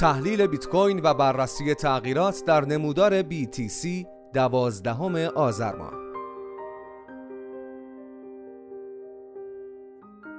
تحلیل بیت کوین و بررسی تغییرات در نمودار BTC دوازدهم آذر ماه.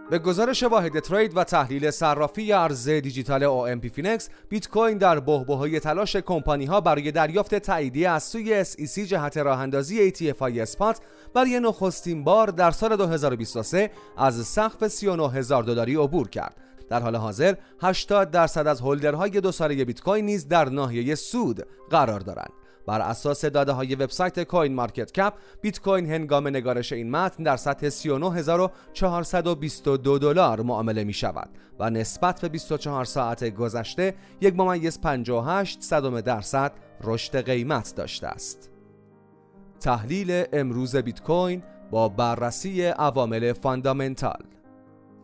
به گزارش واحد trade و تحلیل صرافی ارز دیجیتال OMP فینکس بیت کوین در بحبوحه تلاش کمپانی ها برای دریافت تاییدیه از سوی SEC جهت راه اندازی ETF های spot برای نخستین بار در سال 2023 از سقف 39 هزار دلاری عبور کرد. در حال حاضر 80 درصد از holder های دو ساله بیت کوین نیز در ناحیه سود قرار دارند بر اساس داده های وبسایت کوین مارکت کپ بیت کوین هنگام نگارش این متن در سطح 39422 دلار معامله می شود و نسبت به 24 ساعت گذشته یک ممیز 58 صدم درصد رشد قیمت داشته است. تحلیل امروز بیت کوین با بررسی عوامل fundamental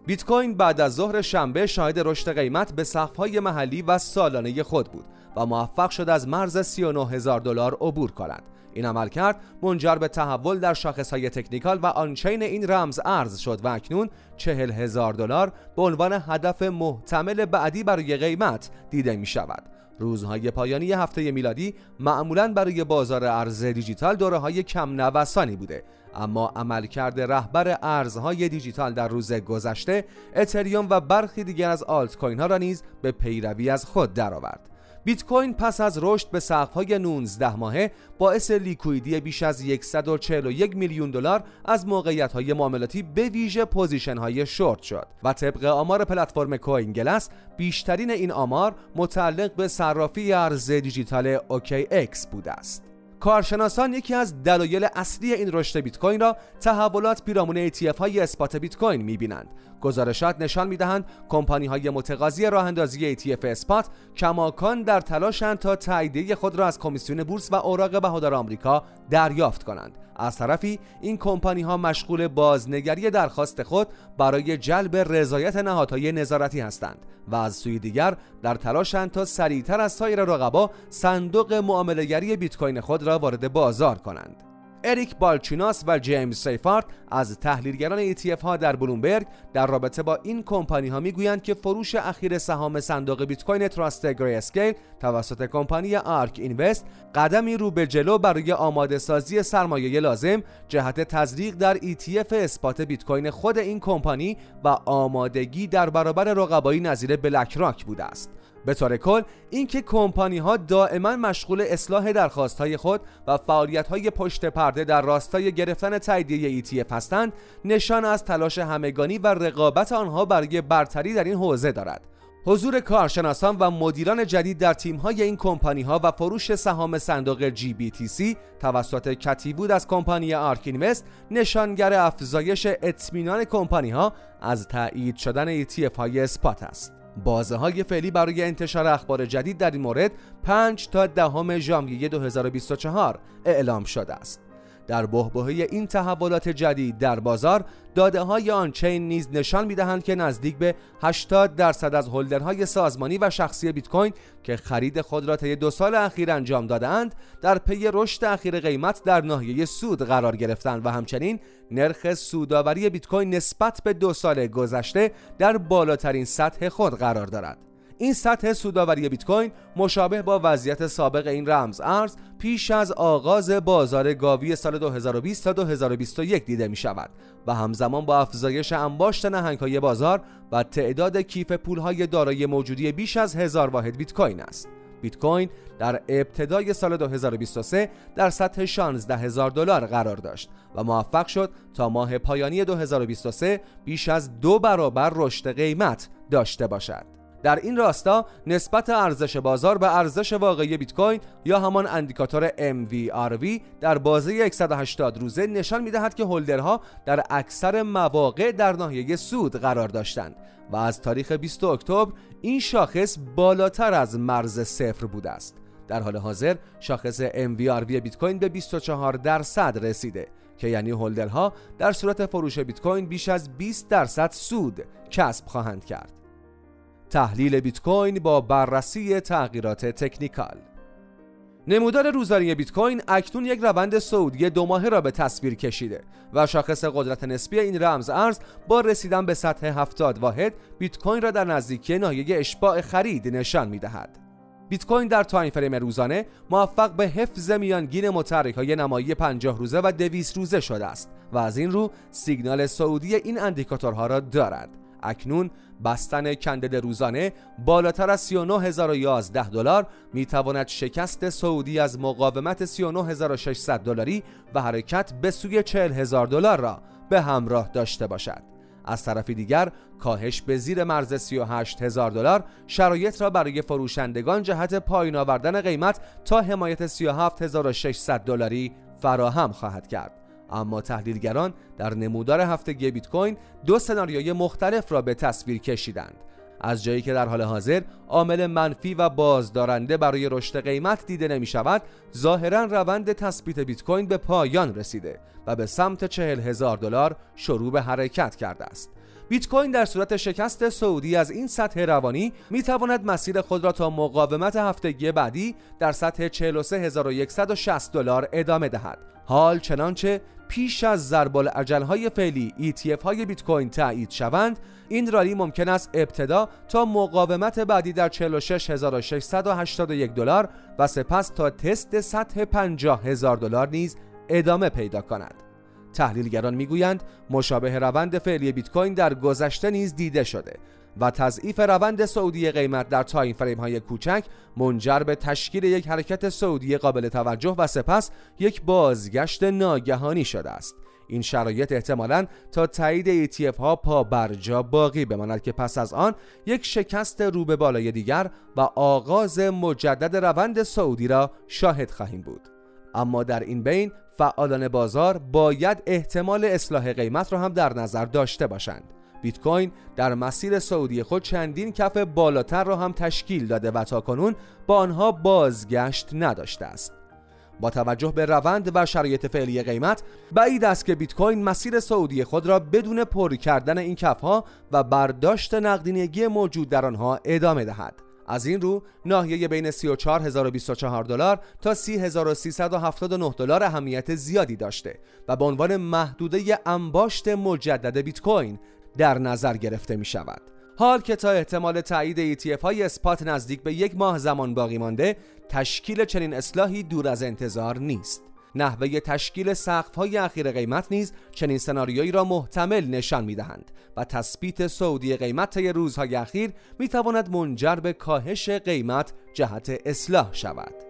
بیت کوین بعد از ظهر شنبه شاهد رشد قیمت به سقف‌های محلی و سالانه خود بود و موفق شد از مرز 39 هزار دلار عبور کند. این عمل کرد منجر به تحول در شاخصهای تکنیکال و آنچین این رمز ارز شد و اکنون 40 هزار دلار به عنوان هدف محتمل بعدی برای قیمت دیده می شود. روزهای پایانی هفته میلادی معمولا برای بازار ارز دیجیتال دوره های کم نوسانی بوده اما عملکرد رهبر ارزهای دیجیتال در روز گذشته اتریوم و برخی دیگر از آلت کوین ها را نیز به پیروی از خود درآورد. بیت کوین پس از رشد به سقف‌های 19 ماهه باعث liquid ی بیش از 141 میلیون دلار از موقعیت‌های معاملاتی به ویژه position های short شد و طبق آمار پلتفرم کوین گلس بیشترین این آمار متعلق به صرافی ارز دیجیتال اوکی اکس بوده است. کارشناسان یکی از دلایل اصلی این رشد بیت کوین را تحولات پیرامون ETF های اثبات بیت کوین می‌بینند. گزارشات نشان می‌دهند کمپانی های متقاضی راه اندازی ETF اثبات کماکان در تلاشند تا تاییدیه خود را از کمیسیون بورس و اوراق بهادار آمریکا دریافت کنند. از طرفی این کمپانی ها مشغول بازنگری درخواست خود برای جلب رضایت نهادهای نظارتی هستند و از سوی دیگر در تلاشند تا سریعتر از سایر رقبا صندوق معاملهگری بیت کوین خود را وارد بازار کنند. اریک بالچیناس و جیمز سیفارد از تحلیلگران ETF ها در بلومبرگ در رابطه با این کمپانی ها می‌گویند که فروش اخیر سهام صندوق بیت کوین تراست گری اسکیل توسط کمپانی آرک اینوست قدمی رو به جلو برای آماده سازی سرمایه لازم جهت تزریق در ETF اسپات بیت کوین خود این کمپانی و آمادگی در برابر رقبایی نظیر بلک راک بوده است. به طور کل اینکه کمپانی ها دائما مشغول اصلاح درخواست های خود و فعالیت های پشت پرده در راستای گرفتن تاییدیه ETF هستند نشان از تلاش همگانی و رقابت آنها برای برتری در این حوزه دارد حضور کارشناسان و مدیران جدید در های این کمپانی ها و فروش سهام صندوق GBTC توسط کتیبود از کمپانی آرکینوست نشانگر افزایش اطمینان کمپانی ها از تایید شدن ETF های اسپات است. بازه های فعلی برای انتشار اخبار جدید در این مورد 5 تا دهم ژانویه 2024 اعلام شده است. در بحبوحه این تحولات جدید در بازار داده های آنچین نیز نشان می‌دهند که نزدیک به 80 درصد از هولدرهای سازمانی و شخصی بیت کوین که خرید خود را طی دو سال اخیر انجام دادهاند در پی رشد اخیر قیمت در ناحیه سود قرار گرفتند و همچنین نرخ سوداوری بیت کوین نسبت به دو سال گذشته در بالاترین سطح خود قرار دارد. این سطح سوداوری بیت کوین مشابه با وضعیت سابق این رمز ارز پیش از آغاز بازار گاوی سال 2020 تا 2021 دیده می شود و همزمان با افزایش انباشت نهنگ های بازار و تعداد کیف پول های دارای موجودی بیش از هزار واحد بیت کوین است. بیت کوین در ابتدای سال 2023 در سطح 16 هزار دلار قرار داشت و موفق شد تا ماه پایانی 2023 بیش از دو برابر رشد قیمت داشته باشد. در این راستا نسبت ارزش بازار به ارزش واقعی بیت کوین یا همان اندیکاتور MVRV در بازه 180 روزه نشان می‌دهد که هولدرها در اکثر مواقع در ناحیه سود قرار داشتند و از تاریخ 20 اکتبر این شاخص بالاتر از مرز صفر بوده است. در حال حاضر شاخص MVRV بیت کوین به 24 درصد رسیده که یعنی هولدرها در صورت فروش بیت کوین بیش از 20 درصد سود کسب خواهند کرد. تحلیل بیت کوین با بررسی تغییرات تکنیکال نمودار روزانه بیت کوین اکنون یک روند صعودی دو ماهه را به تصویر کشیده و شاخص قدرت نسبی این رمز ارز با رسیدن به سطح 70 واحد بیت کوین را در نزدیکی ناحیه اشباع خرید نشان می دهد. بیت کوین در time frame روزانه موفق به حفظ میانگین متحرک های نمایی 50 روزه و 200 روزه شده است و از این رو سیگنال صعودی این اندیکاتورها را دارد اکنون بستن کندل روزانه بالاتر از 39011 دلار می تواند شکست سعودی از مقاومت 39600 دلاری و حرکت به سوی 40000 دلار را به همراه داشته باشد. از طرف دیگر کاهش به زیر مرز 38 هزار دلار شرایط را برای فروشندگان جهت پایین آوردن قیمت تا حمایت 37600 دلاری فراهم خواهد کرد. اما تحلیلگران در نمودار هفتگی بیت کوین دو سناریوی مختلف را به تصویر کشیدند. از جایی که در حال حاضر عامل منفی و بازدارنده برای رشد قیمت دیده نمی شود ظاهرا روند تثبیت بیت کوین به پایان رسیده و به سمت چهل هزار دلار شروع به حرکت کرده است. بیت کوین در صورت شکست سعودی از این سطح روانی می تواند مسیر خود را تا مقاومت هفتگی بعدی در سطح 43160 دلار ادامه دهد. حال چنانچه پیش از ضرب‌الاجل های فعلی ETF های بیت کوین تایید شوند این rally ممکن است ابتدا تا مقاومت بعدی در 46681 دلار و سپس تا تست سطح 50000 دلار نیز ادامه پیدا کند. تحلیلگران می‌گویند مشابه روند فعلی بیت کوین در گذشته نیز دیده شده. و تضعیف روند صعودی قیمت در time frame های کوچک منجر به تشکیل یک حرکت سعودی قابل توجه و سپس یک بازگشت ناگهانی شده است. این شرایط احتمالا تا تایید ETF ها پا برجا باقی بماند که پس از آن یک شکست رو به بالای دیگر و آغاز مجدد روند سعودی را شاهد خواهیم بود. اما در این بین فعالان بازار باید احتمال اصلاح قیمت را هم در نظر داشته باشند. بیت کوین در مسیر سعودی خود چندین کف بالاتر را هم تشکیل داده و تاکنون با آنها بازگشت نداشته است. با توجه به روند و شرایط فعلی قیمت بعید است که بیت کوین مسیر سعودی خود را بدون پر کردن این کفها و برداشت نقدینگی موجود در آنها ادامه دهد. از این رو ناحیه بین 34024 دلار تا 30379 دلار اهمیت زیادی داشته و به عنوان محدوده انباشت مجدد بیت کوین در نظر گرفته می شود حال که تا احتمال تایید ETF های اسپات نزدیک به یک ماه زمان باقی مانده تشکیل چنین اصلاحی دور از انتظار نیست. نحوه تشکیل سقف های اخیر قیمت نیز چنین سناریویی را محتمل نشان می دهند و تثبیت سعودی قیمت طی روزهای اخیر می تواند منجر به کاهش قیمت جهت اصلاح شود.